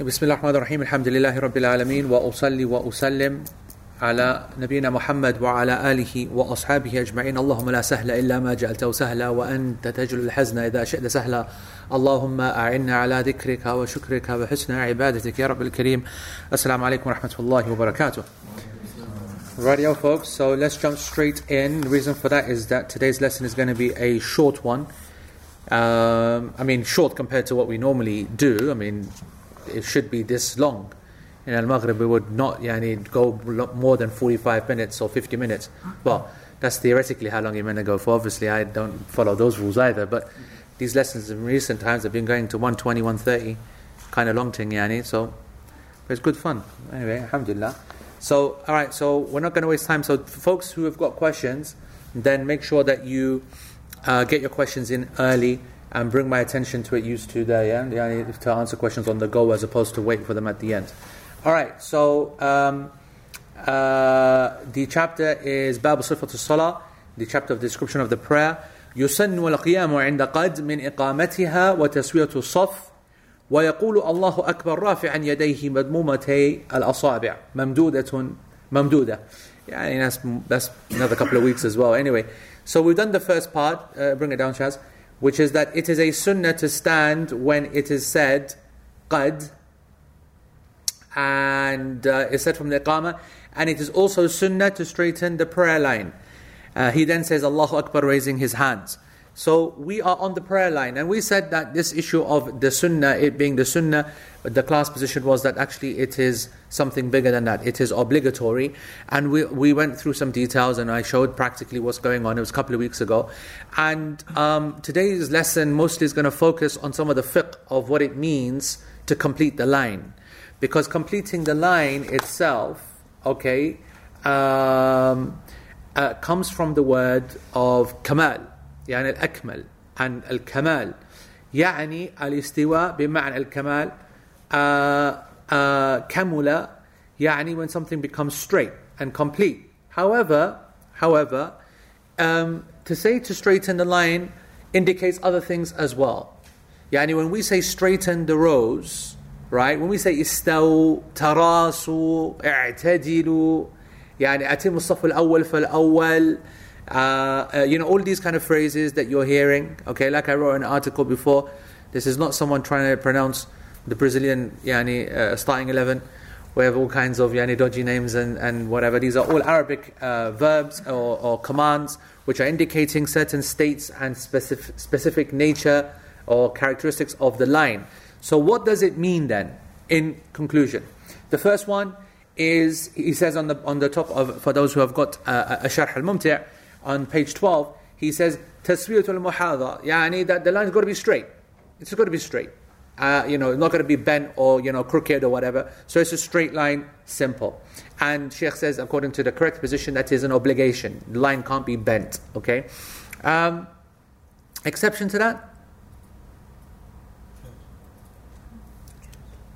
بسم الله الرحمن الرحيم الحمد لله رب العالمين وأصلي وأسلم على نبينا محمد وعلى آله وأصحابه أجمعين اللهم لا سهل إلا ما جعلته سهلا وأنت تجل الحزن إذا شئت سهلا اللهم أعنا على ذكرك وشكرك وحسن عبادتك يا رب الكريم السلام عليكم ورحمة الله وبركاته Radio folks, so let's jump straight in. The reason for that is that today's lesson is going to be a short one. Um, I mean, short compared to what we normally do. I mean, it should be this long. In Al Maghrib, we would not yani, go more than 45 minutes or 50 minutes. Well, that's theoretically how long you're meant to go for. Obviously, I don't follow those rules either. But these lessons in recent times have been going to 120, 130, kind of long thing, yani. So it's good fun. Anyway, alhamdulillah. So, all right, so we're not going to waste time. So, folks who have got questions, then make sure that you uh, get your questions in early and bring my attention to it used to there, yeah? yeah? To answer questions on the go as opposed to wait for them at the end. All right, so um, uh, the chapter is Bab Sifat Salah, the chapter of the description of the prayer. يسن القيام عند قد من إقامتها وتسوية الصف ويقول الله أكبر رافعا يديه مدمومتي الأصابع ممدودة ممدودة يعني that's, that's another couple of weeks as well anyway so we've done the first part uh, bring it down Shaz which is that it is a sunnah to stand when it is said قد and uh, it's said from the iqamah and it is also sunnah to straighten the prayer line. Uh, he then says Allahu Akbar raising his hands so we are on the prayer line, and we said that this issue of the sunnah, it being the sunnah, the class position was that actually it is something bigger than that. It is obligatory, and we we went through some details, and I showed practically what's going on. It was a couple of weeks ago, and um, today's lesson mostly is going to focus on some of the fiqh of what it means to complete the line, because completing the line itself, okay, um, uh, comes from the word of kamal يعني الأكمل عن الكمال يعني الاستواء بمعنى الكمال آه آه كمل يعني when something becomes straight and complete however however um, to say to straighten the line indicates other things as well يعني when we say straighten the rows right when we say استو تراسوا اعتدلوا يعني أتم الصف الأول فالأول uh, uh, you know, all these kind of phrases that you're hearing. Okay, like I wrote an article before. This is not someone trying to pronounce the Brazilian yani, uh, starting 11. We have all kinds of yani, dodgy names and, and whatever. These are all Arabic uh, verbs or, or, commands which are indicating certain states and specific, specific nature or characteristics of the line. So, what does it mean then, in conclusion? The first one is, he says on the, on the top of, for those who have got uh, a Sharh al Mumti' on page 12, he says, Taswiyatul muhadha, yani that the line's got to be straight. It's got to be straight. Uh, you know, not going to be bent or, you know, crooked or whatever. So it's a straight line, simple. And Sheikh says, according to the correct position, that is an obligation. The line can't be bent, okay? Um, exception to that?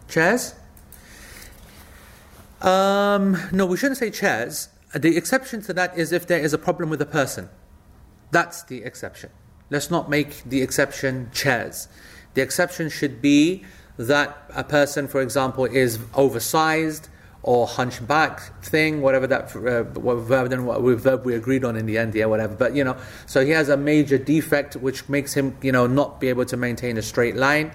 Chairs? Um, no, we shouldn't say chairs. The exception to that is if there is a problem with a person. That's the exception. Let's not make the exception chairs. The exception should be that a person, for example, is oversized or hunchback thing, whatever that uh, verb, then what verb we agreed on in the end, yeah, whatever. But you know, so he has a major defect which makes him, you know, not be able to maintain a straight line.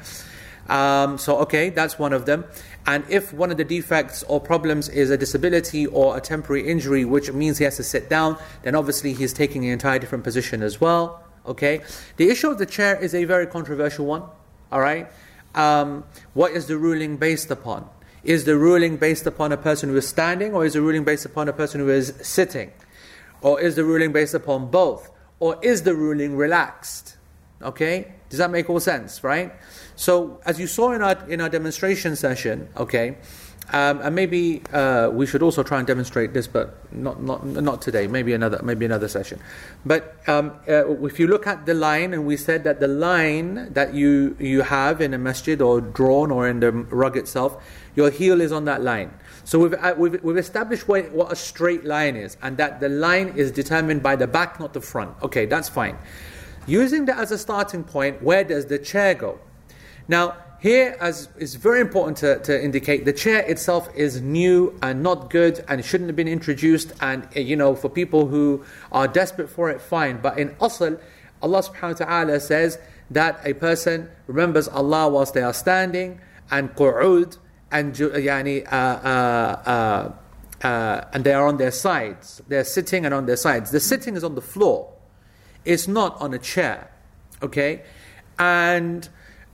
Um, so okay, that's one of them. And if one of the defects or problems is a disability or a temporary injury, which means he has to sit down, then obviously he's taking an entire different position as well. Okay? The issue of the chair is a very controversial one. All right? Um, what is the ruling based upon? Is the ruling based upon a person who is standing, or is the ruling based upon a person who is sitting? Or is the ruling based upon both? Or is the ruling relaxed? Okay? Does that make all sense, right? So, as you saw in our in our demonstration session, okay, um, and maybe uh, we should also try and demonstrate this, but not not not today. Maybe another maybe another session. But um, uh, if you look at the line, and we said that the line that you you have in a masjid or drawn or in the rug itself, your heel is on that line. So we've, uh, we've, we've established what, what a straight line is, and that the line is determined by the back, not the front. Okay, that's fine. Using that as a starting point, where does the chair go? Now, here, as is very important to, to indicate, the chair itself is new and not good and shouldn't have been introduced. And eh, you know, for people who are desperate for it, fine. But in asl, Allah subhanahu wa taala says that a person remembers Allah whilst they are standing and qu'ud and yani, uh, uh, uh, uh, and they are on their sides. They're sitting and on their sides. The sitting is on the floor. It's not on a chair. Okay, and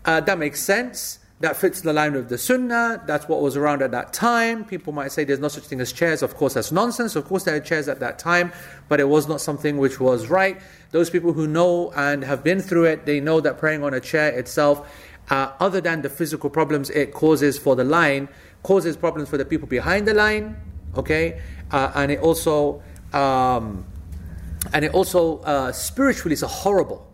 uh, that makes sense. That fits the line of the Sunnah. That's what was around at that time. People might say there's no such thing as chairs. Of course, that's nonsense. Of course, there are chairs at that time, but it was not something which was right. Those people who know and have been through it, they know that praying on a chair itself, uh, other than the physical problems it causes for the line, causes problems for the people behind the line. Okay, uh, and it also, um, and it also uh, spiritually is horrible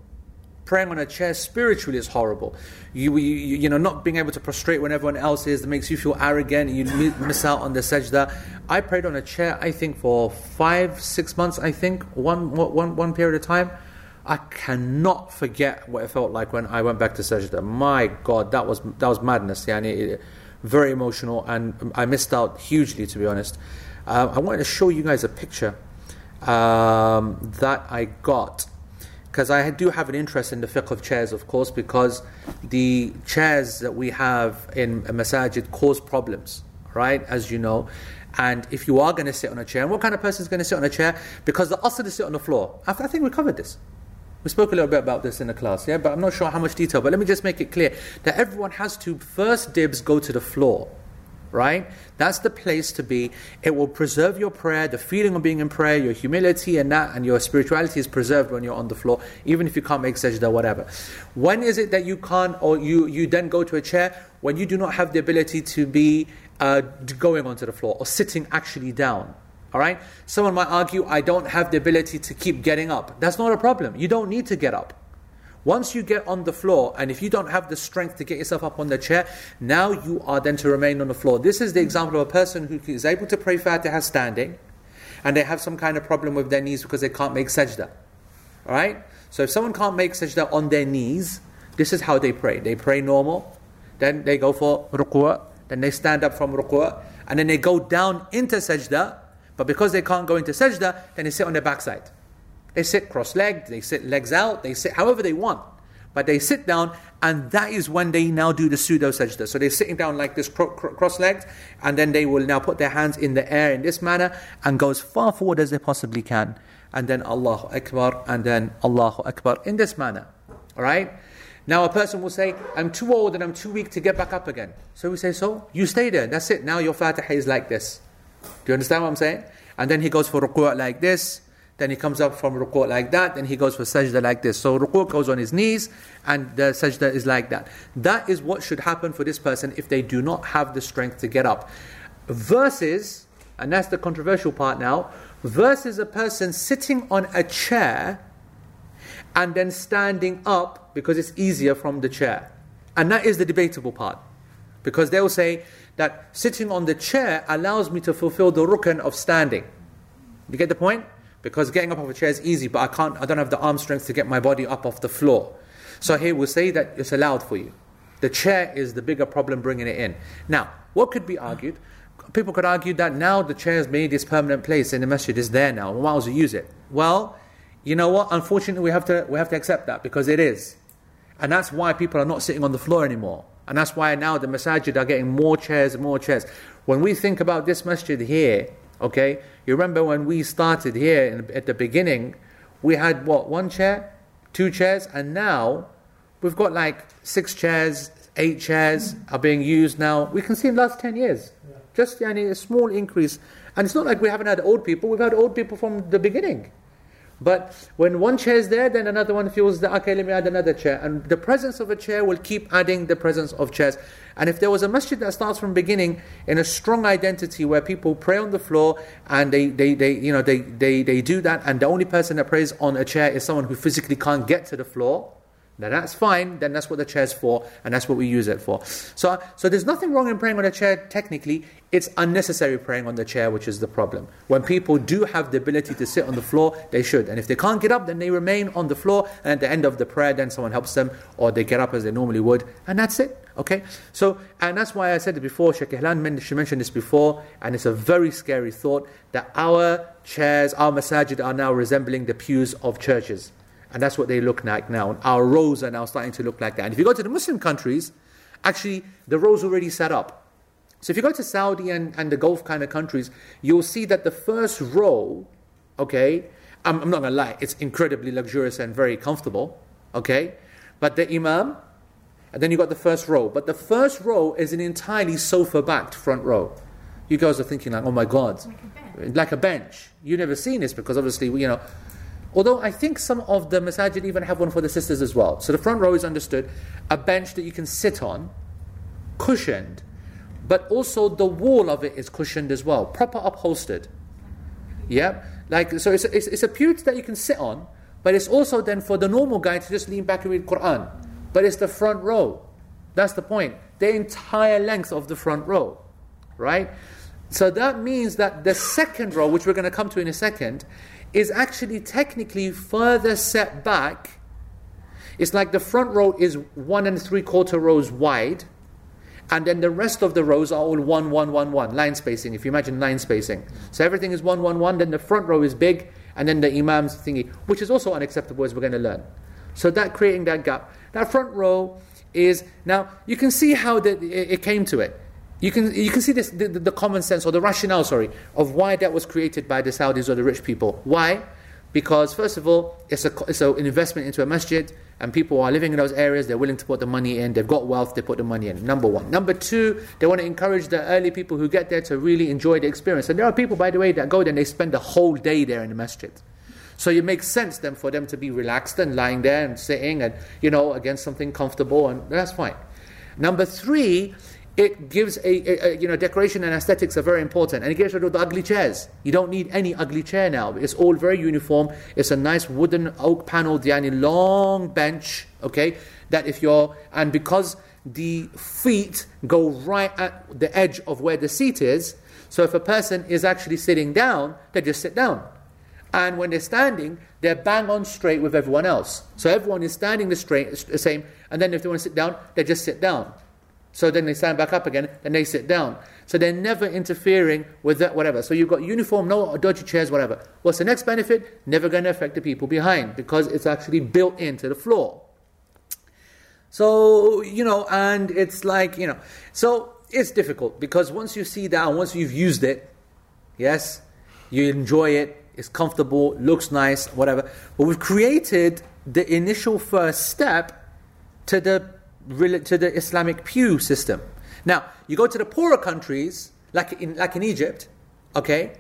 praying on a chair spiritually is horrible. You, you, you know, not being able to prostrate when everyone else is, that makes you feel arrogant, you miss out on the sajda. I prayed on a chair, I think, for five, six months, I think, one, one, one period of time. I cannot forget what it felt like when I went back to sajda. My God, that was, that was madness. Yeah, it, very emotional, and I missed out hugely, to be honest. Uh, I wanted to show you guys a picture um, that I got because I do have an interest in the fiqh of chairs, of course, because the chairs that we have in a masajid cause problems, right? As you know. And if you are going to sit on a chair, and what kind of person is going to sit on a chair? Because the asl is sit on the floor. I think we covered this. We spoke a little bit about this in the class, yeah, but I'm not sure how much detail. But let me just make it clear that everyone has to first dibs go to the floor right? That's the place to be. It will preserve your prayer, the feeling of being in prayer, your humility and that, and your spirituality is preserved when you're on the floor, even if you can't make sajda, whatever. When is it that you can't, or you, you then go to a chair? When you do not have the ability to be uh, going onto the floor or sitting actually down. All right? Someone might argue, I don't have the ability to keep getting up. That's not a problem. You don't need to get up. Once you get on the floor, and if you don't have the strength to get yourself up on the chair, now you are then to remain on the floor. This is the example of a person who is able to pray Fatiha standing, and they have some kind of problem with their knees because they can't make sajda. Alright? So if someone can't make sajda on their knees, this is how they pray. They pray normal, then they go for ruku', then they stand up from ruku', and then they go down into sajda, but because they can't go into sajda, then they sit on their backside. They sit cross legged, they sit legs out, they sit however they want. But they sit down, and that is when they now do the pseudo sajda. So they're sitting down like this, cross legged, and then they will now put their hands in the air in this manner and go as far forward as they possibly can. And then Allahu Akbar, and then Allahu Akbar in this manner. Alright? Now a person will say, I'm too old and I'm too weak to get back up again. So we say, So you stay there, that's it. Now your Fatiha is like this. Do you understand what I'm saying? And then he goes for ruku' like this then he comes up from ruku' like that, then he goes for sajda like this. So ruku' goes on his knees, and the sajda is like that. That is what should happen for this person if they do not have the strength to get up. Versus, and that's the controversial part now, versus a person sitting on a chair and then standing up because it's easier from the chair. And that is the debatable part. Because they will say that sitting on the chair allows me to fulfill the rukn of standing. You get the point? Because getting up off a chair is easy, but I can't, I don't have the arm strength to get my body up off the floor. So here we'll say that it's allowed for you. The chair is the bigger problem bringing it in. Now, what could be argued? People could argue that now the chair has made its permanent place in the masjid, is there now, why would you use it? Well, you know what? Unfortunately, we have to, we have to accept that because it is. And that's why people are not sitting on the floor anymore. And that's why now the masajid are getting more chairs and more chairs. When we think about this masjid here, okay, you remember when we started here in, at the beginning, we had what, one chair, two chairs, and now we've got like six chairs, eight chairs are being used now. We can see in the last 10 years. Yeah. Just yani, a small increase. And it's not like we haven't had old people, we've had old people from the beginning. But when one chair is there, then another one feels that, okay, let me add another chair. And the presence of a chair will keep adding the presence of chairs. And if there was a masjid that starts from beginning in a strong identity where people pray on the floor and they, they, they, you know, they, they, they do that, and the only person that prays on a chair is someone who physically can't get to the floor, now that's fine, then that's what the chair's for, and that's what we use it for. So, so there's nothing wrong in praying on a chair technically, it's unnecessary praying on the chair, which is the problem. When people do have the ability to sit on the floor, they should. And if they can't get up, then they remain on the floor, and at the end of the prayer, then someone helps them, or they get up as they normally would, and that's it. Okay? So, and that's why I said it before, Sheikh Ihlan mentioned this before, and it's a very scary thought that our chairs, our masajid are now resembling the pews of churches. And that's what they look like now. Our rows are now starting to look like that. And if you go to the Muslim countries, actually, the rows already set up. So if you go to Saudi and, and the Gulf kind of countries, you'll see that the first row, okay, I'm, I'm not going to lie, it's incredibly luxurious and very comfortable, okay? But the Imam, and then you got the first row. But the first row is an entirely sofa backed front row. You guys are thinking, like, oh my God, like a, like a bench. You've never seen this because obviously, you know, Although I think some of the masajid even have one for the sisters as well. So the front row is understood, a bench that you can sit on, cushioned, but also the wall of it is cushioned as well, proper upholstered. Yeah, like so it's it's, it's a pew that you can sit on, but it's also then for the normal guy to just lean back and read Quran. But it's the front row. That's the point. The entire length of the front row, right? So that means that the second row, which we're going to come to in a second, is actually technically further set back. It's like the front row is one and three quarter rows wide, and then the rest of the rows are all one, one, one, one, line spacing, if you imagine line spacing. So everything is one, one, one, then the front row is big, and then the imam's thingy, which is also unacceptable as we're going to learn. So that creating that gap. That front row is, now you can see how the, it, it came to it. You can, you can see this, the, the common sense or the rationale, sorry, of why that was created by the Saudis or the rich people. Why? Because, first of all, it's, a, it's an investment into a masjid, and people are living in those areas, they're willing to put the money in, they've got wealth, they put the money in. Number one. Number two, they want to encourage the early people who get there to really enjoy the experience. And there are people, by the way, that go there and they spend the whole day there in the masjid. So it makes sense then for them to be relaxed and lying there and sitting and, you know, against something comfortable, and that's fine. Number three, it gives a, a, a, you know decoration and aesthetics are very important. And it gets rid of the ugly chairs. You don't need any ugly chair now. It's all very uniform. It's a nice wooden oak paneled yani long bench okay that if you're and because the feet go right at the edge of where the seat is so if a person is actually sitting down they just sit down. And when they're standing they're bang on straight with everyone else. So everyone is standing the straight the same and then if they want to sit down they just sit down so then they stand back up again, then they sit down. So they're never interfering with that, whatever. So you've got uniform, no dodgy chairs, whatever. What's the next benefit? Never going to affect the people behind because it's actually built into the floor. So, you know, and it's like, you know, so it's difficult because once you see that, once you've used it, yes, you enjoy it, it's comfortable, looks nice, whatever. But we've created the initial first step to the to the Islamic pew system. Now, you go to the poorer countries, like in, like in Egypt, okay,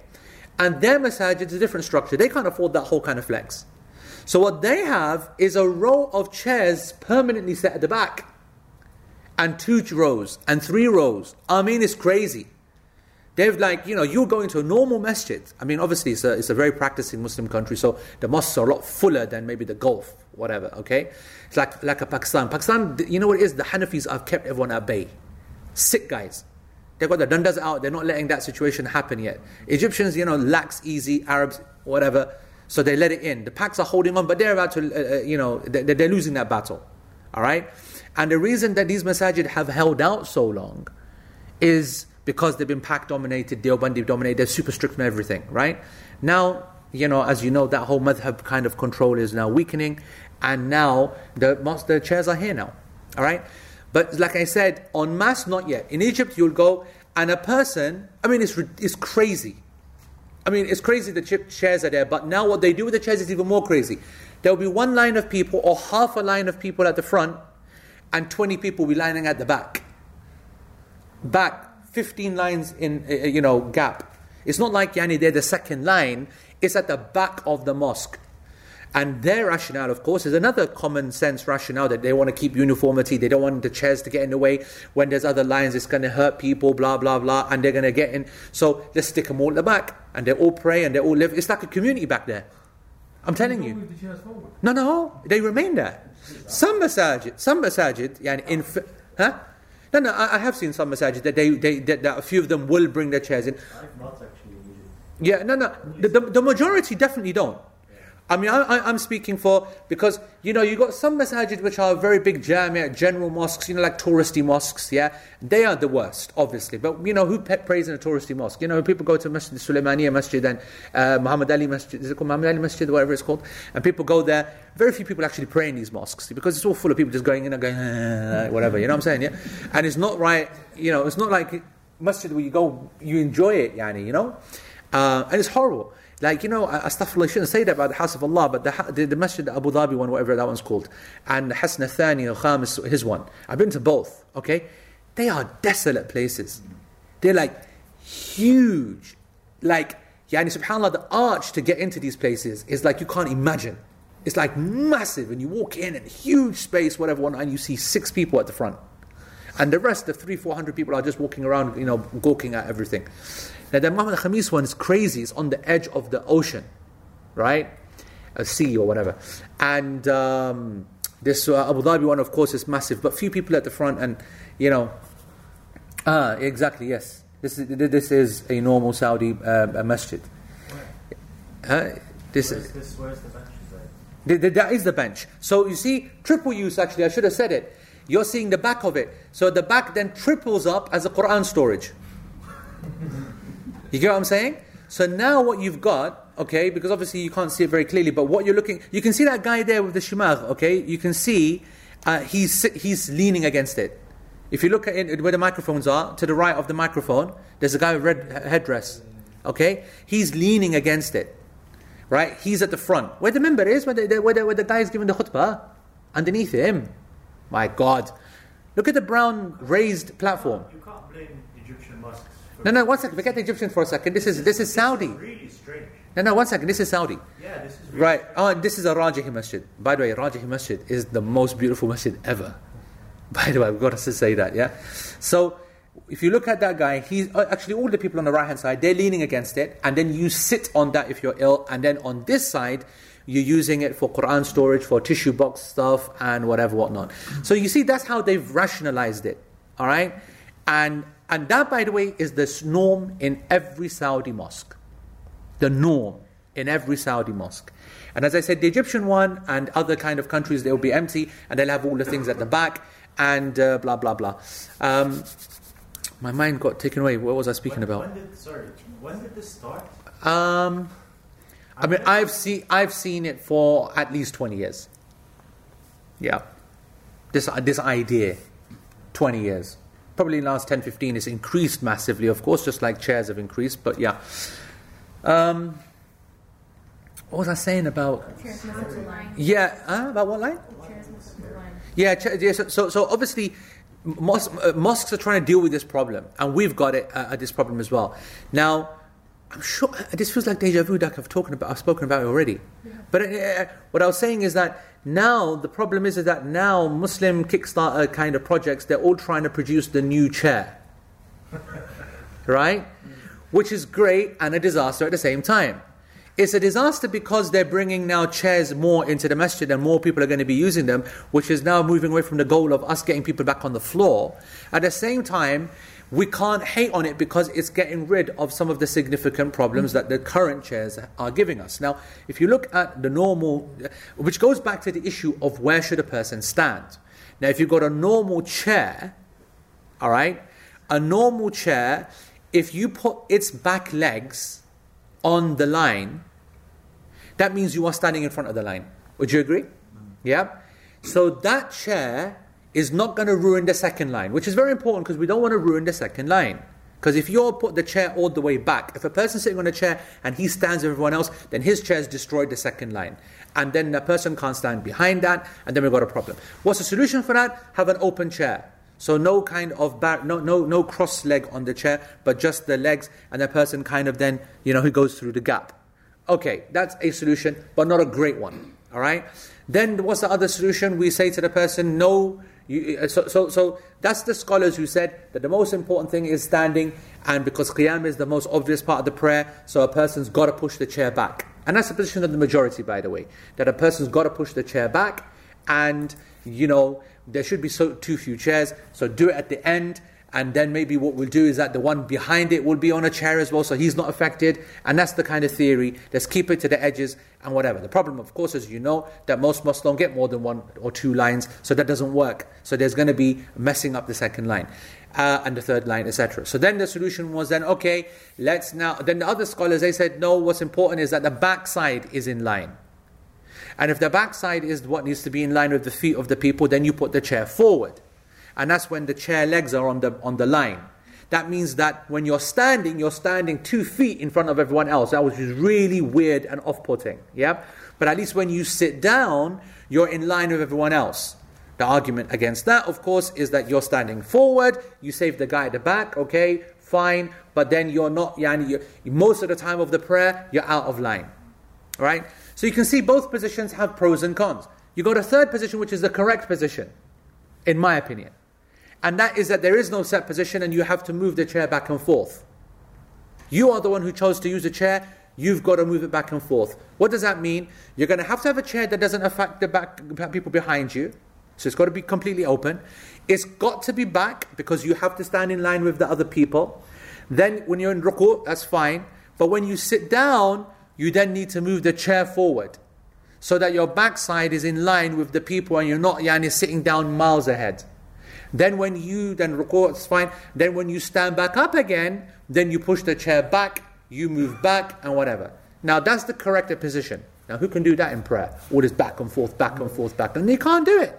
and their masajid is a different structure. They can't afford that whole kind of flex. So what they have is a row of chairs permanently set at the back, and two rows, and three rows. I mean, it's crazy. They've like, you know, you're going to a normal masjid. I mean, obviously, it's a, it's a very practicing Muslim country, so the mosques are a lot fuller than maybe the Gulf, whatever, okay? It's like, like a Pakistan. Pakistan, you know what it is? The Hanafis have kept everyone at bay. Sick guys. They've got the dandas out, they're not letting that situation happen yet. Egyptians, you know, lax easy, Arabs, whatever, so they let it in. The Paks are holding on, but they're about to, uh, uh, you know, they're, they're losing that battle, all right? And the reason that these masajid have held out so long is because they've been Pak dominated, Deobandi dominated, they're super strict on everything, right? Now, you know, as you know, that whole madhab kind of control is now weakening, and now the, most, the chairs are here now, all right? But like I said, on mass, not yet. In Egypt, you'll go, and a person, I mean, it's, it's crazy. I mean, it's crazy the chairs are there, but now what they do with the chairs is even more crazy. There will be one line of people, or half a line of people at the front, and 20 people will be lining at the back. Back 15 lines in, uh, uh, you know, gap. It's not like yani they're the second line. It's at the back of the mosque. And their rationale, of course, is another common sense rationale that they want to keep uniformity. They don't want the chairs to get in the way. When there's other lines, it's going to hurt people, blah, blah, blah, and they're going to get in. So let's stick them all in the back. And they all pray and they all live. It's like a community back there. I'm telling you. No, no, they remain there. Some masajid, some masajid, yani in, huh? No, no, I, I have seen some masajid that they, they that, that, a few of them will bring their chairs in. I've not actually. Yeah, no, no, the, the, the majority definitely don't. I mean, I, am speaking for because you know you got some masajid which are very big jamia, general mosques, you know, like touristy mosques. Yeah, they are the worst, obviously. But you know who prays in a touristy mosque? You know, people go to Masjid Sulaimaniya Masjid and uh, Muhammad Ali Masjid. Is it called Muhammad Ali Masjid, whatever it's called? And people go there. Very few people actually pray in these mosques because it's all full of people just going in and going ah, whatever. You know what I'm saying? Yeah, and it's not right. You know, it's not like masjid where you go, you enjoy it, yani. You know, uh, and it's horrible. Like, you know, astaghfirullah, I shouldn't say that about the house of Allah, but the, the, the Masjid Abu Dhabi one, whatever that one's called, and Hasna Thani or Khamis, his one. I've been to both, okay? They are desolate places. They're like huge. Like, yani subhanAllah, the arch to get into these places is like you can't imagine. It's like massive, and you walk in and huge space, whatever one, and you see six people at the front. And the rest, the three, four hundred people are just walking around, you know, gawking at everything. Now the Muhammad Khamis one is crazy. It's on the edge of the ocean, right? A sea or whatever. And um, this uh, Abu Dhabi one, of course, is massive, but few people at the front, and you know, ah, exactly, yes. This is this is a normal Saudi uh, masjid. This where's, this, where's the bench? The, the, that is the bench. So you see, triple use. Actually, I should have said it. You're seeing the back of it. So the back then triples up as a Quran storage. You get what I'm saying? So now what you've got, okay, because obviously you can't see it very clearly, but what you're looking, you can see that guy there with the shimagh, okay? You can see uh, he's, he's leaning against it. If you look at it, where the microphones are, to the right of the microphone, there's a guy with red headdress, okay? He's leaning against it, right? He's at the front. Where the minbar is, where the, where the, where the guy is giving the khutbah, underneath him. My God. Look at the brown raised platform. You can't blame Egyptian mosques no, no, one second. Forget the Egyptians for a second. This is this is Saudi. Really strange. No, no, one second. This is Saudi. Yeah, this is really right. Oh, this is a Rajhi Masjid. By the way, Rajhi Masjid is the most beautiful masjid ever. By the way, we've got to say that. Yeah. So if you look at that guy, he's uh, actually all the people on the right hand side. They're leaning against it, and then you sit on that if you're ill, and then on this side. You're using it for Quran storage, for tissue box stuff, and whatever, whatnot. So you see, that's how they've rationalized it. All right, and and that, by the way, is the norm in every Saudi mosque. The norm in every Saudi mosque. And as I said, the Egyptian one and other kind of countries, they'll be empty and they'll have all the things at the back and uh, blah, blah, blah. Um, my mind got taken away. What was I speaking when, about? When did, sorry, when did this start? Um, I mean, I've seen, I've seen it for at least 20 years. Yeah. This, this idea, 20 years probably in the last 10, 15, it's increased massively, of course, just like chairs have increased, but yeah. Um, what was I saying about? Yeah, huh? about what line? Yeah, yeah so, so, so obviously, mos- uh, mosques are trying to deal with this problem, and we've got it, uh, this problem as well. Now, I'm sure uh, this feels like deja vu that I've talking about. I've spoken about it already. Yeah. But uh, what I was saying is that now the problem is, is that now Muslim Kickstarter kind of projects they're all trying to produce the new chair, right? Which is great and a disaster at the same time. It's a disaster because they're bringing now chairs more into the masjid and more people are going to be using them, which is now moving away from the goal of us getting people back on the floor. At the same time, we can't hate on it because it's getting rid of some of the significant problems that the current chairs are giving us. Now, if you look at the normal, which goes back to the issue of where should a person stand. Now, if you've got a normal chair, all right, a normal chair, if you put its back legs on the line, that means you are standing in front of the line. Would you agree? Yeah? So that chair is not going to ruin the second line, which is very important because we don't want to ruin the second line. Because if you put the chair all the way back, if a person's sitting on a chair and he stands with everyone else, then his chair has destroyed the second line. And then the person can't stand behind that, and then we've got a problem. What's the solution for that? Have an open chair. So no kind of bar, no no no cross leg on the chair, but just the legs, and the person kind of then you know he goes through the gap. Okay, that's a solution, but not a great one. All right. Then what's the other solution? We say to the person, no you, uh, so, so, so that's the scholars who said that the most important thing is standing, and because qiyam is the most obvious part of the prayer, so a person's got to push the chair back. And that's the position of the majority, by the way, that a person's got to push the chair back, and you know there should be so too few chairs, so do it at the end, and then maybe what we'll do is that the one behind it will be on a chair as well, so he's not affected. And that's the kind of theory. Let's keep it to the edges and whatever. The problem, of course, as you know, that most mosques don't get more than one or two lines, so that doesn't work. So there's going to be messing up the second line. Uh, and the third line, etc. So then the solution was then, okay, let's now. Then the other scholars they said, no, what's important is that the backside is in line. And if the backside is what needs to be in line with the feet of the people, then you put the chair forward and that's when the chair legs are on the, on the line. That means that when you're standing, you're standing two feet in front of everyone else. That was just really weird and off putting. Yeah? But at least when you sit down, you're in line with everyone else. The argument against that, of course, is that you're standing forward, you save the guy at the back, okay, fine, but then you're not, yani, you're, most of the time of the prayer, you're out of line. Right? So you can see both positions have pros and cons. You got a third position, which is the correct position, in my opinion and that is that there is no set position and you have to move the chair back and forth. You are the one who chose to use the chair, you've got to move it back and forth. What does that mean? You're going to have to have a chair that doesn't affect the back people behind you. So it's got to be completely open. It's got to be back because you have to stand in line with the other people. Then when you're in ruku, that's fine. But when you sit down, you then need to move the chair forward so that your backside is in line with the people and you're not yani, sitting down miles ahead. Then when you then ruku', it's fine. Then when you stand back up again, then you push the chair back, you move back, and whatever. Now that's the correct position. Now who can do that in prayer? All this back and forth, back and forth, back, and you can't do it.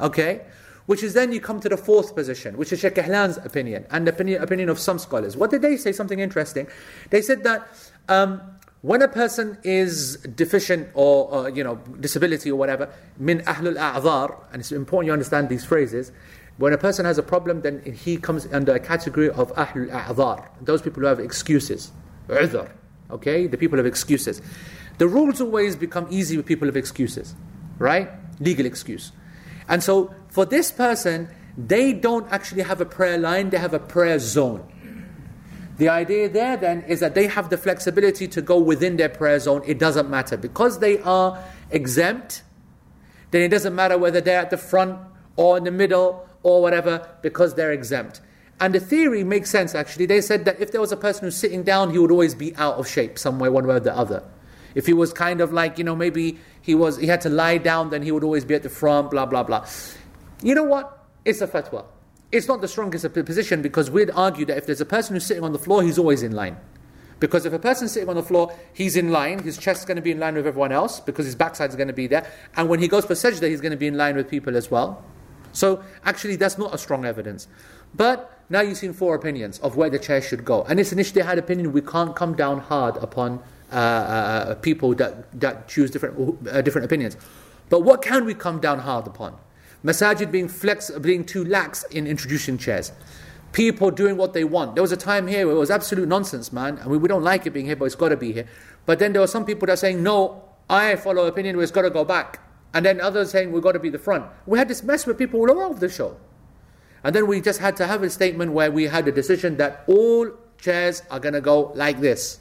Okay? Which is then you come to the fourth position, which is Sheikh Kahlan's opinion and the opinion, opinion of some scholars. What did they say? Something interesting. They said that um, when a person is deficient or uh, you know disability or whatever, min ahlul a'zar, and it's important you understand these phrases. When a person has a problem, then he comes under a category of ahlul a'zar, those people who have excuses. Udhr, okay? The people have excuses. The rules always become easy with people of excuses, right? Legal excuse. And so for this person, they don't actually have a prayer line, they have a prayer zone. The idea there then is that they have the flexibility to go within their prayer zone. It doesn't matter. Because they are exempt, then it doesn't matter whether they're at the front or in the middle or whatever because they're exempt. And the theory makes sense actually. They said that if there was a person who's sitting down, he would always be out of shape somewhere, one way or the other. If he was kind of like, you know, maybe he was he had to lie down, then he would always be at the front, blah blah blah. You know what? It's a fatwa. It's not the strongest position because we'd argue that if there's a person who's sitting on the floor, he's always in line. Because if a person's sitting on the floor, he's in line, his chest's going to be in line with everyone else because his backside's going to be there. And when he goes for sajda, he's going to be in line with people as well. So actually, that's not a strong evidence. But now you've seen four opinions of where the chair should go. And it's an ijtihad opinion. We can't come down hard upon uh, uh, people that, that choose different, uh, different opinions. But what can we come down hard upon? Masajid being flex, being too lax in introducing chairs. People doing what they want. There was a time here where it was absolute nonsense, man. Mean, we don't like it being here, but it's got to be here. But then there were some people that are saying, no, I follow opinion it's got to go back. And then others saying we've got to be the front. We had this mess with people all over the show. And then we just had to have a statement where we had a decision that all chairs are going to go like this.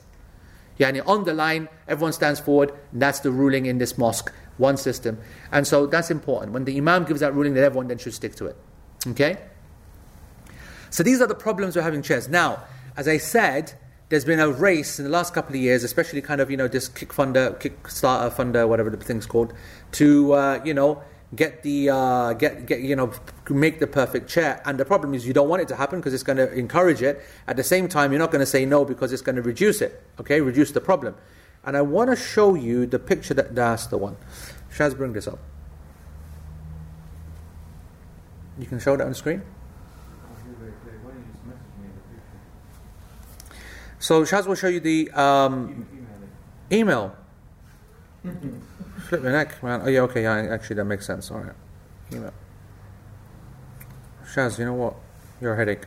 Yani on the line, everyone stands forward. that's the ruling in this mosque, one system. And so that's important. When the imam gives that ruling, that everyone then should stick to it. Okay? So these are the problems we're having chairs. Now, as I said, there's been a race in the last couple of years, especially kind of you know this kick funder, Kickstarter funder, whatever the thing's called, to uh, you know get the uh, get get you know make the perfect chair. And the problem is you don't want it to happen because it's going to encourage it. At the same time, you're not going to say no because it's going to reduce it. Okay, reduce the problem. And I want to show you the picture that that's the one. Shaz, bring this up. You can show that on the screen. So Shaz will show you the um, email. Flip your neck, man. Oh yeah, okay, yeah, actually that makes sense. All right, email. Shaz, you know what? Your headache.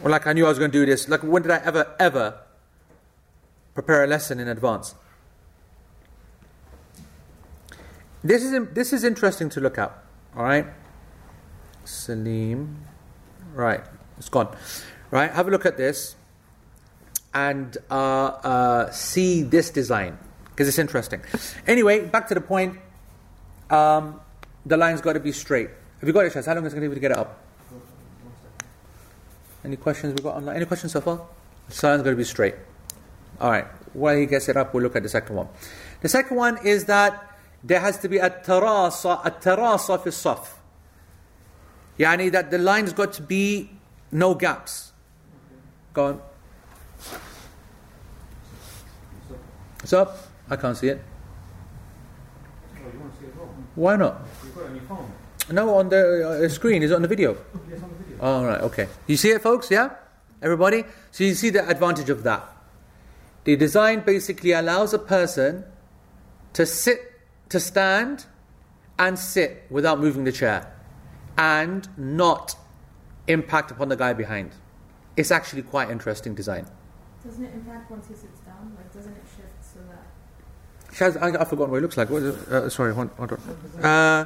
Well, like I knew I was going to do this. Like when did I ever, ever prepare a lesson in advance? This is this is interesting to look at. All right, Salim. Right, it's gone. Right, have a look at this and uh, uh, see this design because it's interesting. Anyway, back to the point. Um, the line's got to be straight. Have you got it, Shaz? How long is it going to take you to get it up? Any questions we got online? Any questions so far? Sound's going to be straight. All right. While he gets it up, we'll look at the second one. The second one is that there has to be a tarasa, a tarasa fi saf. Yani that the line's got to be no gaps. Go on. What's up? I can't see it. Oh? Why not? No, on the uh, screen. Is it on the video? Yes, on the video. All right, okay. You see it, folks? Yeah? Everybody? So you see the advantage of that. The design basically allows a person to sit, to stand, and sit without moving the chair, and not impact upon the guy behind. It's actually quite interesting design. Doesn't it impact once he sits down? Like, doesn't it shift so that? Shaz, I, I've forgotten what it looks like. What is it? Uh, sorry, hold, hold on. Uh,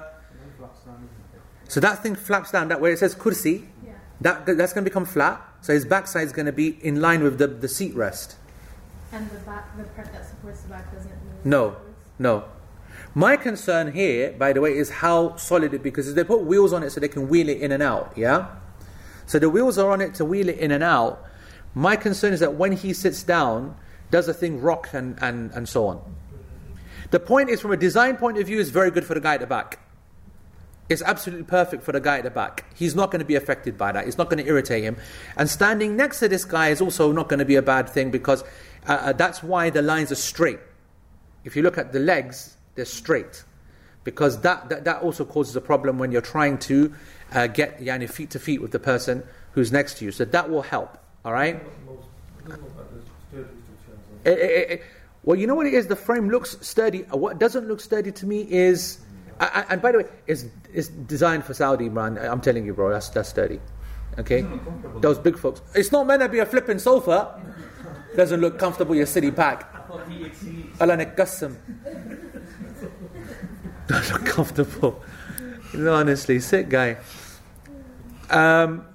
so that thing flaps down that way. It says kursi. Yeah. That, that's going to become flat. So his backside is going to be in line with the, the seat rest. And the back, the part that supports the back doesn't move. No, forwards? no. My concern here, by the way, is how solid it because they put wheels on it so they can wheel it in and out. Yeah. So the wheels are on it to wheel it in and out. My concern is that when he sits down, does the thing rock and, and, and so on. The point is, from a design point of view, is very good for the guy at the back. It's absolutely perfect for the guy at the back. He's not going to be affected by that. It's not going to irritate him. And standing next to this guy is also not going to be a bad thing because uh, uh, that's why the lines are straight. If you look at the legs, they're straight. Because that, that, that also causes a problem when you're trying to uh, get yani, feet to feet with the person who's next to you. So that will help. All right? Eh, eh, eh, well, you know what it is? The frame looks sturdy. Uh, What doesn't look sturdy to me is, I- I- and by the way, it's, it's designed for Saudi, man. I'm telling you, bro, that's, that's sturdy. Okay? Those big folks. It's not meant to be a flipping sofa. Doesn't look comfortable, your city pack. Allah naqassam. Don't look comfortable. No, honestly, sick guy. Um,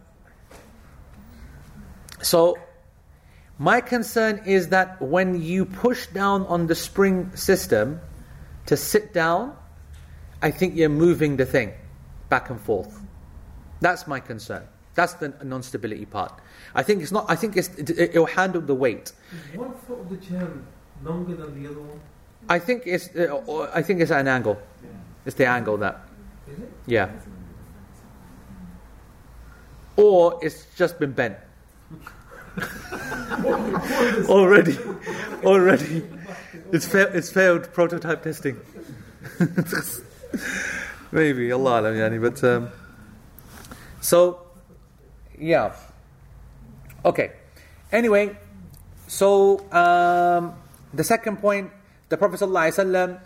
so, my concern is that when you push down on the spring system to sit down, I think you're moving the thing back and forth. That's my concern. That's the non-stability part. I think it's not. I think it's, it, it'll handle the weight. Is one foot of the chair longer than the other one? I think it's. Uh, I think it's at an angle. It's the angle that. Is it? Yeah. Or it's just been bent. already, already, it's fa- it's failed prototype testing. Maybe Allah yani, but um, so yeah. Okay. Anyway, so um, the second point, the Prophet ﷺ,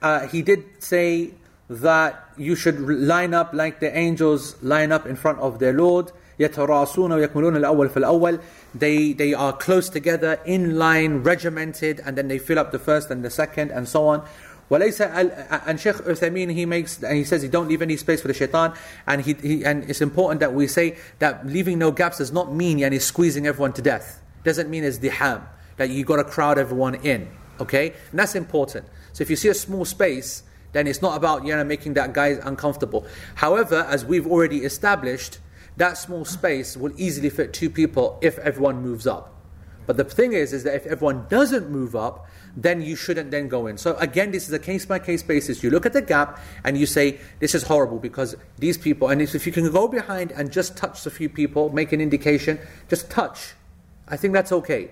uh, he did say that you should line up like the angels line up in front of their Lord. يتراصون ويكملون الأول فالأول they, they are close together, in line, regimented, and then they fill up the first and the second, and so on. وليس ال- and Sheikh Uthaymeen he makes and he says he don't leave any space for the shaitan and he, he and it's important that we say that leaving no gaps does not mean yani squeezing everyone to death doesn't mean it's diham that you got to crowd everyone in okay and that's important so if you see a small space then it's not about you know making that guy uncomfortable however as we've already established that small space will easily fit two people if everyone moves up but the thing is, is that if everyone doesn't move up, then you shouldn't then go in. So again, this is a case by case basis. You look at the gap and you say, this is horrible because these people, and if you can go behind and just touch a few people, make an indication, just touch. I think that's okay.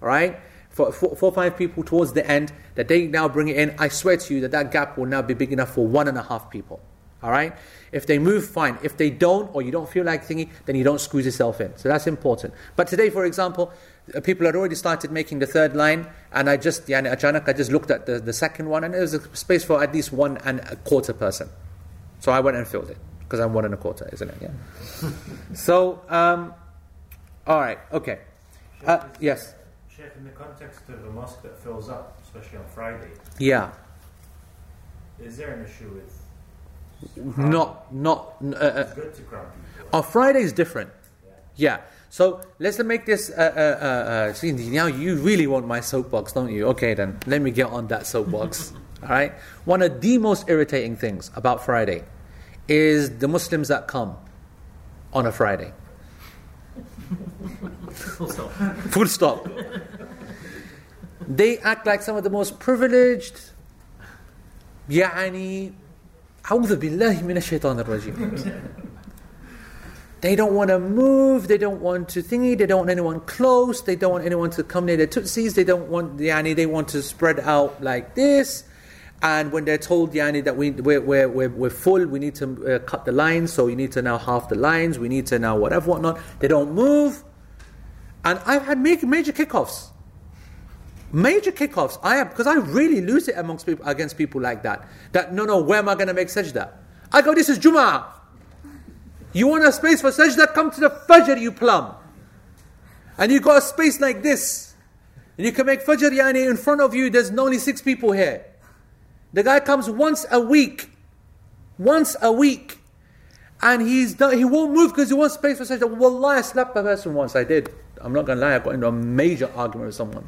All right? For four or five people towards the end, that they now bring it in, I swear to you that that gap will now be big enough for one and a half people. All right? If they move, fine. If they don't, or you don't feel like thingy, then you don't squeeze yourself in. So that's important. But today, for example, uh, people had already started making the third line, and I just, yani, achanak, I just looked at the, the second one, and there was a space for at least one and a quarter person. So I went and filled it, because I'm one and a quarter, isn't it? Yeah. so, um, all right, okay. Uh, yes, Sheikh, in the context of a mosque that fills up, especially on Friday, yeah. is there an issue with Not, not, uh, uh, it's good to crowd people? Oh, Friday is different. Yeah. So let's make this. Uh, uh, uh, uh, see, now you really want my soapbox, don't you? Okay, then let me get on that soapbox. all right. One of the most irritating things about Friday is the Muslims that come on a Friday. Full stop. Full stop. they act like some of the most privileged. يعني they don't want to move. They don't want to thingy. They don't want anyone close. They don't want anyone to come near their tootsies. They don't want the yani. They want to spread out like this. And when they're told yani that we we're, we're, we're, we're full, we need to uh, cut the lines. So you need to now half the lines. We need to now whatever whatnot. They don't move. And I've had major, major kickoffs Major kickoffs. I have, because I really lose it amongst people, against people like that. That, no, no, where am I going to make sajda? I go, this is Jum'ah. You want a space for sajda? Come to the Fajr, you plum. And you got a space like this. And you can make Fajr yani in front of you, there's only six people here. The guy comes once a week. Once a week. And he's done, he won't move because he wants space for sajda. Wallah, I slapped a person once. I did. I'm not going to lie, I got into a major argument with someone.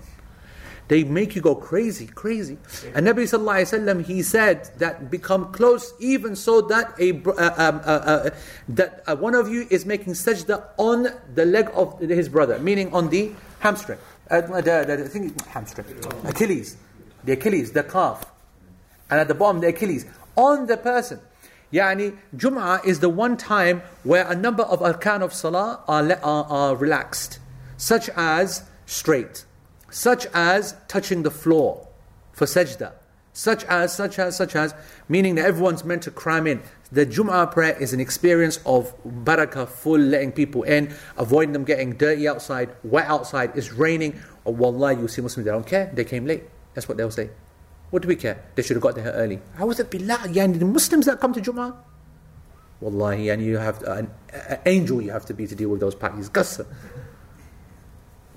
They make you go crazy, crazy. And Nabi Sallallahu Alaihi Wasallam, he said that become close even so that a uh, um, uh, uh, that uh, one of you is making sajda on the leg of his brother, meaning on the hamstring. Uh, the, the, the thing, hamstring, Achilles, the Achilles, the calf, and at the bottom the Achilles on the person. Yani, Jum'ah is the one time where a number of arkan of salah are, are, are relaxed, such as straight, such as touching the floor for sajda, such as, such as, such as, meaning that everyone's meant to cram in. The Jum'ah prayer is an experience of barakah, full letting people in, avoiding them getting dirty outside, wet outside, it's raining. Oh, or wallah, you see Muslims, they don't care, they came late. That's what they'll say. What do we care? They should have got there early. How is it billah? Yani the Muslims that come to Jum'ah? Wallahi, and you have uh, an, an angel you have to be to deal with those parties. Qasr.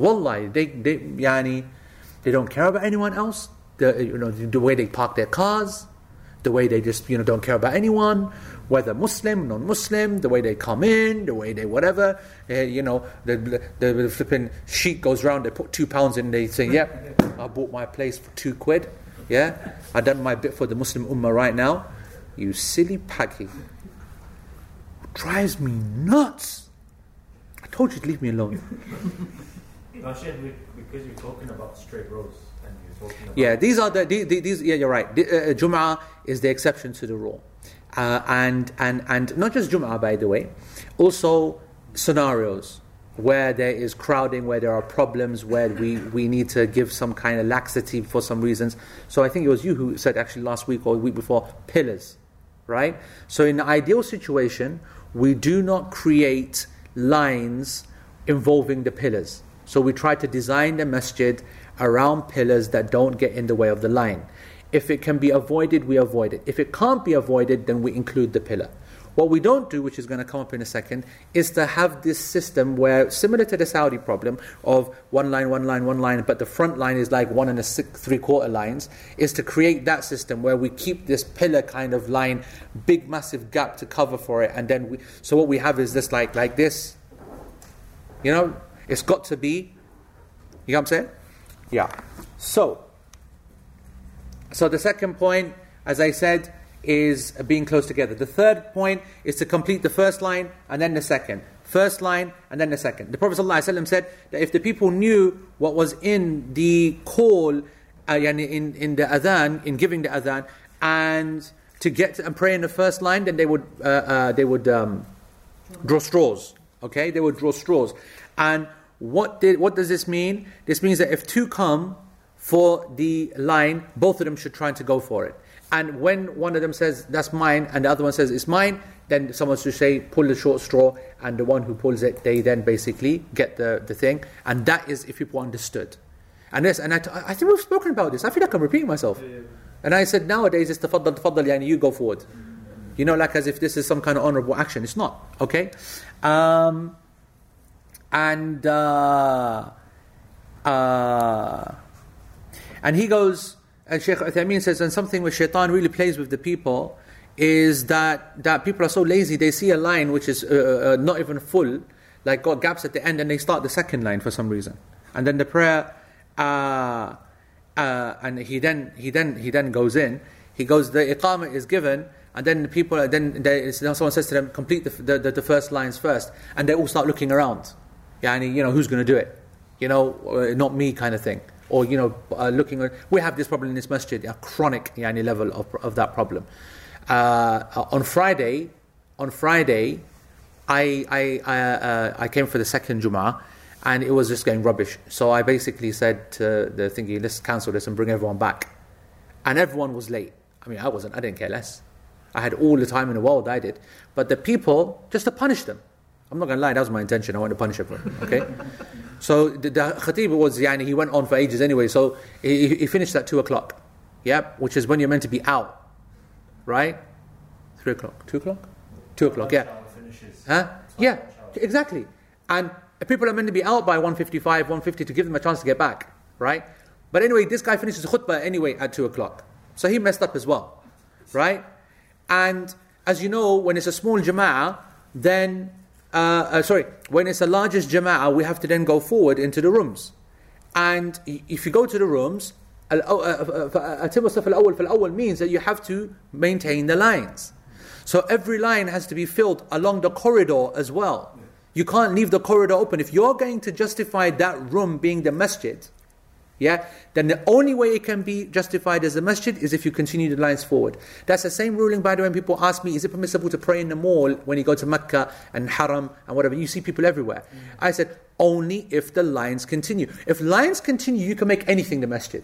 Wallahi, they, they, yani, they don't care about anyone else. The, you know, the way they park their cars, the way they just, you know, don't care about anyone, whether Muslim, non-Muslim, the way they come in, the way they whatever, uh, you know, the, the, the flipping sheet goes round, they put two pounds in, they say, yep, I bought my place for two quid, yeah, I done my bit for the Muslim Ummah right now. You silly paki. Drives me nuts. I told you to leave me alone. Because you're talking about straight rows and you're talking about Yeah, these are the, the, the- these. Yeah, you're right. Uh, Jum'ah is the exception to the rule, uh, and and and not just Jum'ah, by the way, also scenarios where there is crowding, where there are problems, where we, we need to give some kind of laxity for some reasons. So I think it was you who said actually last week or the week before pillars, right? So in the ideal situation, we do not create lines involving the pillars. So we try to design the masjid around pillars that don't get in the way of the line. If it can be avoided, we avoid it. If it can't be avoided, then we include the pillar. What we don't do, which is going to come up in a second, is to have this system where, similar to the Saudi problem of one line, one line, one line, but the front line is like one and a six, three quarter lines, is to create that system where we keep this pillar kind of line, big massive gap to cover for it, and then we. So what we have is this like like this. You know, it's got to be. You know what I'm saying? Yeah. So. So the second point, as I said, is being close together. The third point is to complete the first line and then the second. First line and then the second. The Prophet ﷺ said that if the people knew what was in the call, uh, in, in the adhan, in giving the adhan, and to get to, and pray in the first line, then they would uh, uh, they would um, draw straws. Okay, they would draw straws. And what did what does this mean? This means that if two come for the line, both of them should try to go for it. And when one of them says that's mine and the other one says it's mine, then someone should say pull the short straw, and the one who pulls it, they then basically get the, the thing. And that is if people understood. And this, and I, I think we've spoken about this. I feel like I'm repeating myself. And I said nowadays it's tafaddal, tafaddal, yani you go forward. You know, like as if this is some kind of honorable action. It's not. Okay? Um, and uh, uh, and he goes, and Sheikh Uthaymeen says, and something which shaitan really plays with the people is that, that people are so lazy, they see a line which is uh, uh, not even full, like got gaps at the end, and they start the second line for some reason. And then the prayer, uh, uh, and he then, he, then, he then goes in, he goes, the iqamah is given, and then the people, then they, someone says to them, complete the, the, the first lines first, and they all start looking around. Yani, you know, who's going to do it? You know, uh, not me kind of thing. Or, you know, uh, looking, we have this problem in this masjid, a chronic yani, level of, of that problem. Uh, on Friday, on Friday, I, I, I, uh, I came for the second Jum'ah, and it was just getting rubbish. So I basically said to the thingy, let's cancel this and bring everyone back. And everyone was late. I mean, I wasn't, I didn't care less. I had all the time in the world, I did. But the people, just to punish them. I'm not going to lie, that was my intention. I wanted to punish everyone, okay? so the, the khatib was, yani, he went on for ages anyway. So he, he finished at 2 o'clock, yep, which is when you're meant to be out, right? 3 o'clock, 2 o'clock? 2 o'clock, yeah. Huh? Yeah, exactly. And people are meant to be out by 155, 150 to give them a chance to get back, right? But anyway, this guy finishes khutbah anyway at 2 o'clock. So he messed up as well, right? And as you know, when it's a small jama'ah, then, uh, uh, sorry, when it's a largest jama'ah, we have to then go forward into the rooms. And if you go to the rooms, أتم الصف الأول في الأول means that you have to maintain the lines. So every line has to be filled along the corridor as well. You can't leave the corridor open. If you're going to justify that room being the masjid, yeah, then the only way it can be justified as a masjid is if you continue the lines forward. That's the same ruling, by the way, when people ask me, is it permissible to pray in the mall when you go to Mecca and Haram and whatever? You see people everywhere. Mm. I said, only if the lines continue. If lines continue, you can make anything the masjid.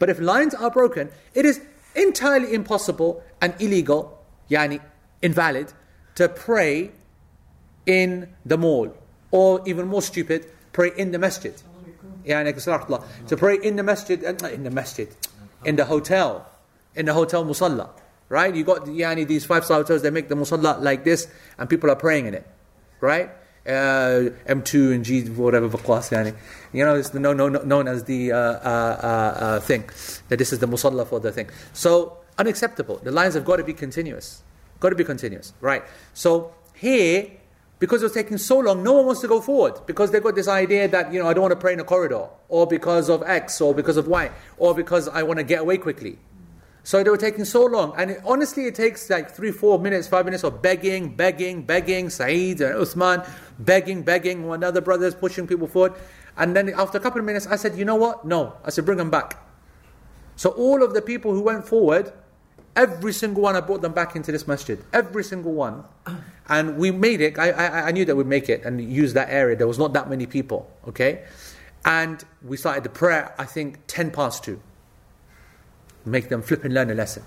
But if lines are broken, it is entirely impossible and illegal, yani invalid, to pray in the mall. Or even more stupid, pray in the masjid to pray in the masjid, uh, in the masjid, in the hotel, in the hotel musalla. Right? You got yani, these five star hotels, they make the musalla like this, and people are praying in it. Right? Uh, M2 and G, whatever, class, yani. You know, it's known, known, known as the uh uh, uh, uh, thing, that this is the musalla for the thing. So, unacceptable. The lines have got to be continuous. Got to be continuous. Right? So, here, because it was taking so long, no one wants to go forward because they've got this idea that, you know, I don't want to pray in a corridor, or because of X, or because of Y, or because I want to get away quickly. So they were taking so long. And it, honestly, it takes like three, four minutes, five minutes of begging, begging, begging, Saeed and Uthman, begging, begging, one other brothers pushing people forward. And then after a couple of minutes, I said, you know what? No. I said, bring them back. So all of the people who went forward, every single one, I brought them back into this masjid. Every single one. And we made it, I, I, I knew that we'd make it and use that area. There was not that many people, okay? And we started the prayer, I think, 10 past 2. Make them flip and learn a lesson.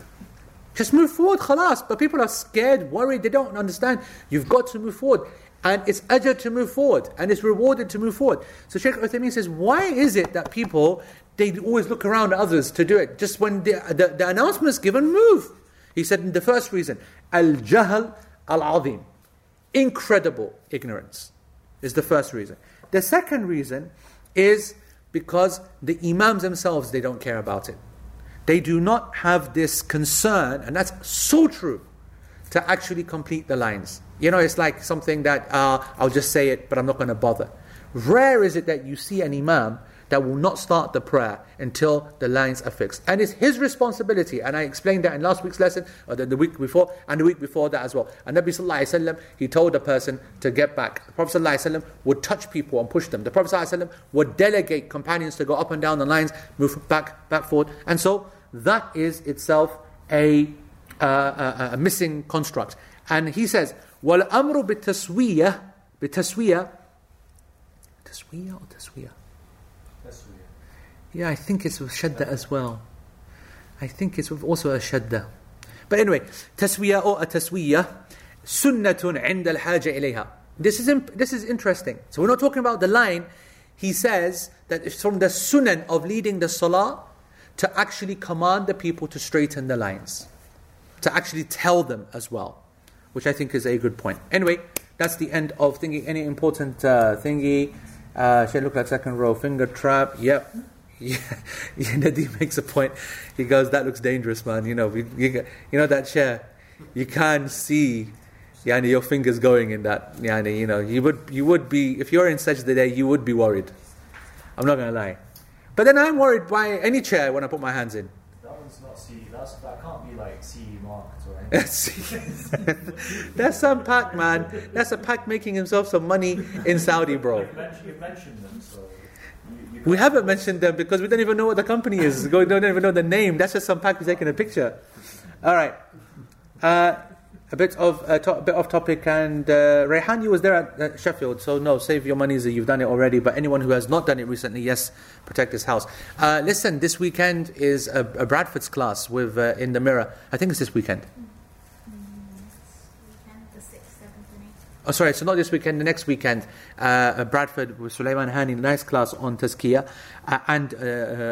Just move forward, khalas. But people are scared, worried, they don't understand. You've got to move forward. And it's ajr to move forward, and it's rewarded to move forward. So Sheikh Uthaymeen says, why is it that people, they always look around at others to do it? Just when the, the, the announcement is given, move. He said, in the first reason, al-jahl al-azim. Incredible ignorance is the first reason. The second reason is because the imams themselves, they don't care about it. They do not have this concern, and that's so true, to actually complete the lines. You know, it's like something that uh, I'll just say it, but I'm not going to bother. Rare is it that you see an imam that will not start the prayer until the lines are fixed. And it's his responsibility. And I explained that in last week's lesson, or the, the week before, and the week before that as well. And Nabi Sallallahu Alaihi Wasallam, he told the person to get back. The Prophet Sallallahu Alaihi Wasallam would touch people and push them. The Prophet Sallallahu Alaihi Wasallam would delegate companions to go up and down the lines, move back, back, forward. And so that is itself a, uh, a, a missing construct. And he says, وَالْأَمْرُ بِالتَّسْوِيَةِ بِالتَّسْوِيَةِ تسوية or تسوية yeah, I think it's with shadda as well. I think it's with also a shadda. But anyway, taswiya or a taswiya, sunnatun عند الحاجة إليها. This is, imp- this is interesting. So we're not talking about the line. He says that it's from the sunan of leading the salah to actually command the people to straighten the lines. To actually tell them as well. Which I think is a good point. Anyway, that's the end of thingy. Any important uh, thingy? Uh, should look like second row? Finger trap. Yep. Yeah, Nadim makes a point. He goes, "That looks dangerous, man. You know, you, you, you know that chair. You can't see, yani, your fingers going in that. Yani, you know, you would, you would be if you're in sajda, you would be worried. I'm not gonna lie. But then I'm worried by any chair when I put my hands in. That one's not CE. That's, that can't be like CE marked or anything. That's some Pak, man. That's a Pak making himself some money in Saudi, bro. You've mentioned, them, so. You, you We haven't mentioned them because we don't even know what the company is. We don't even know the name. That's just some Pak who's taking a picture. All right. Uh, a bit of uh, to- a bit off topic, and uh, Rayhan, you was there at uh, Sheffield, so no, save your monies. You've done it already. But anyone who has not done it recently, yes, protect his house. Uh, listen, this weekend is a, a Bradford's class with uh, in the mirror. I think it's this. Weekend, the 6th, 7th, and 8th. Oh, sorry, so not this weekend, the next weekend, uh, Bradford with Sulaiman Hani, nice class on Tazkiyah, uh, and uh, uh,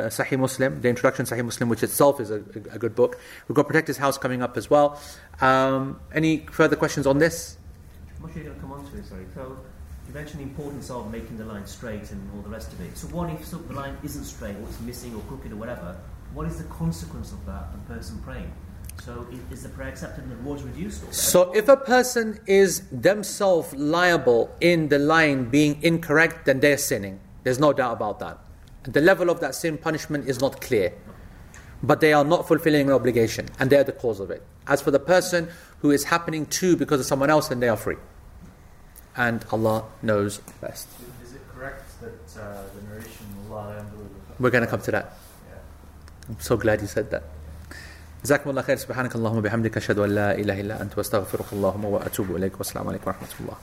Sahih Muslim, the introduction to Sahih Muslim, which itself is a, a, good book. We've got Protect His House coming up as well. Um, any further questions on this? I'm actually going to come on to sorry. So, you mentioned the importance of making the line straight and all the rest of it. So, what if the line isn't straight, or it's missing, or crooked, or whatever? What is the consequence of that, the person praying? So, is the prayer accepted and the rewards reduced? Or So, if a person is themselves liable in the line being incorrect, then they're sinning. There's no doubt about that. The level of that sin punishment is not clear. But they are not fulfilling an obligation, and they're the cause of it. As for the person who is happening to because of someone else, then they are free. And Allah knows best. Is it correct that uh, the narration, Allah yamdu We're going to come to that. Yeah. I'm so glad you said that. جزاكم الله خير سبحانك اللهم وبحمدك أشهد أن لا إله إلا أنت وأستغفرك اللهم وأتوب إليك والسلام عليكم ورحمة الله